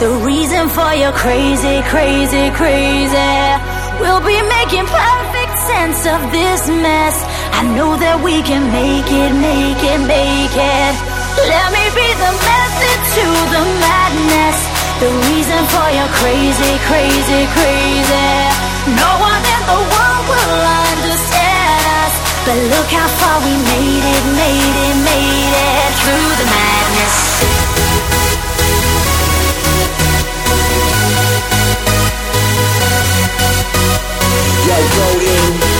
The reason for your crazy, crazy, crazy. We'll be making perfect sense of this mess. I know that we can make it, make it, make it. Let me be the method to the madness. The reason for your crazy, crazy, crazy. No one in the world will understand us. But look how far we made it, made it, made it through the madness. Go in.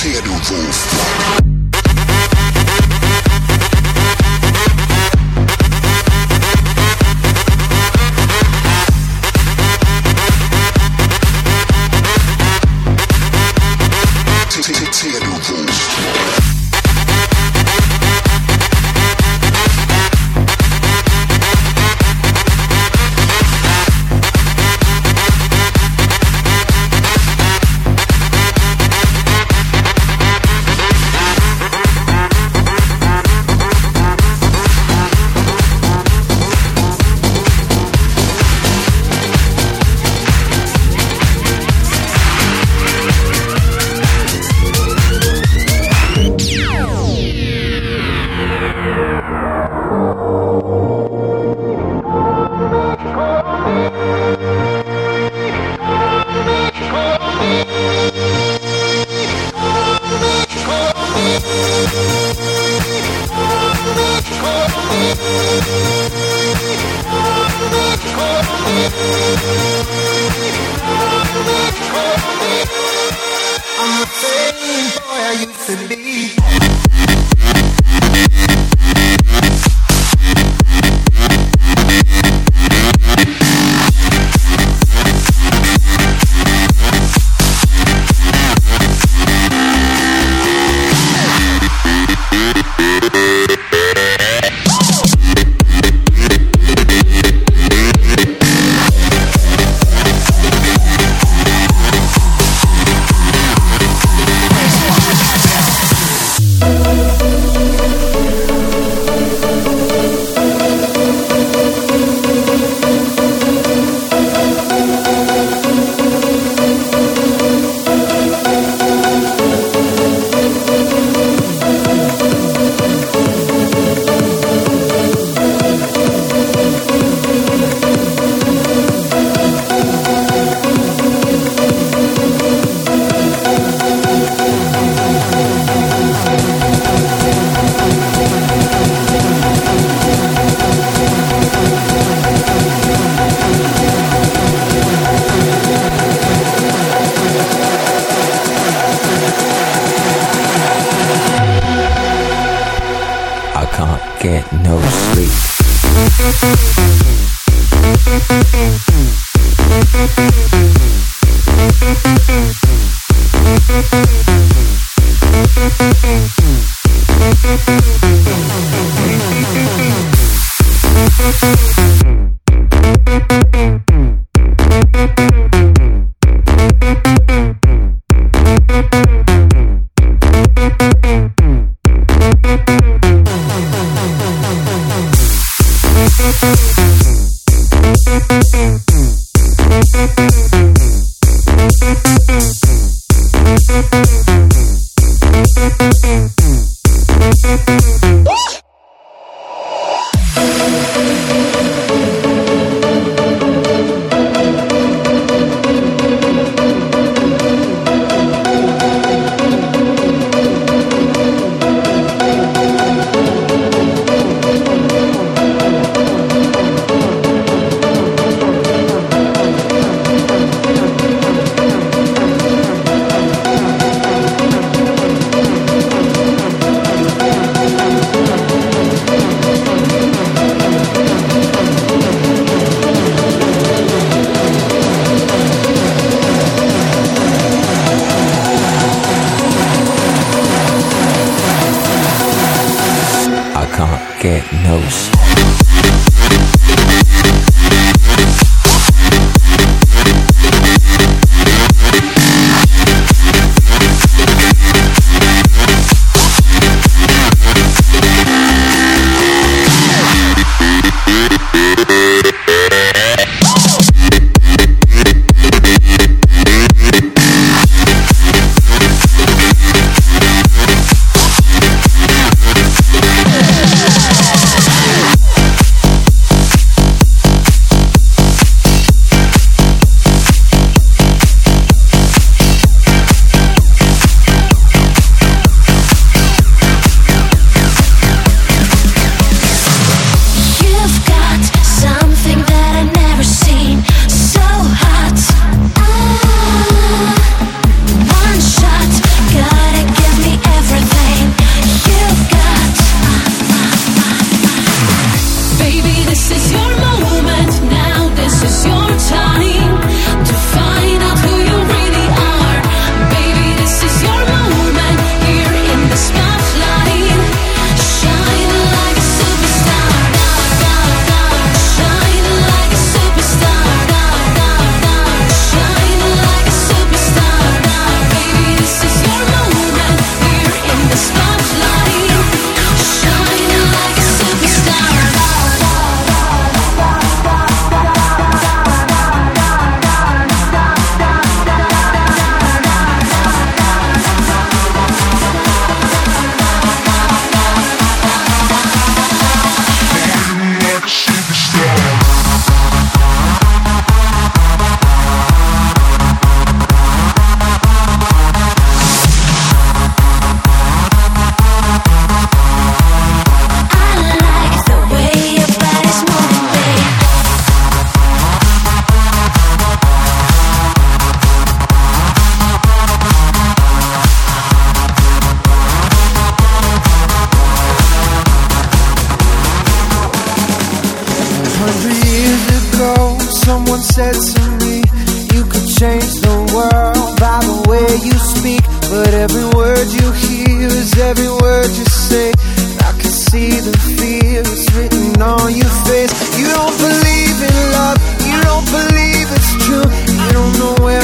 Seduwolf. to be get no sleep. Someone said to me, You could change the world by the way you speak. But every word you hear is every word you say. I can see the fear is written on your face. You don't believe in love, you don't believe it's true. You don't know where.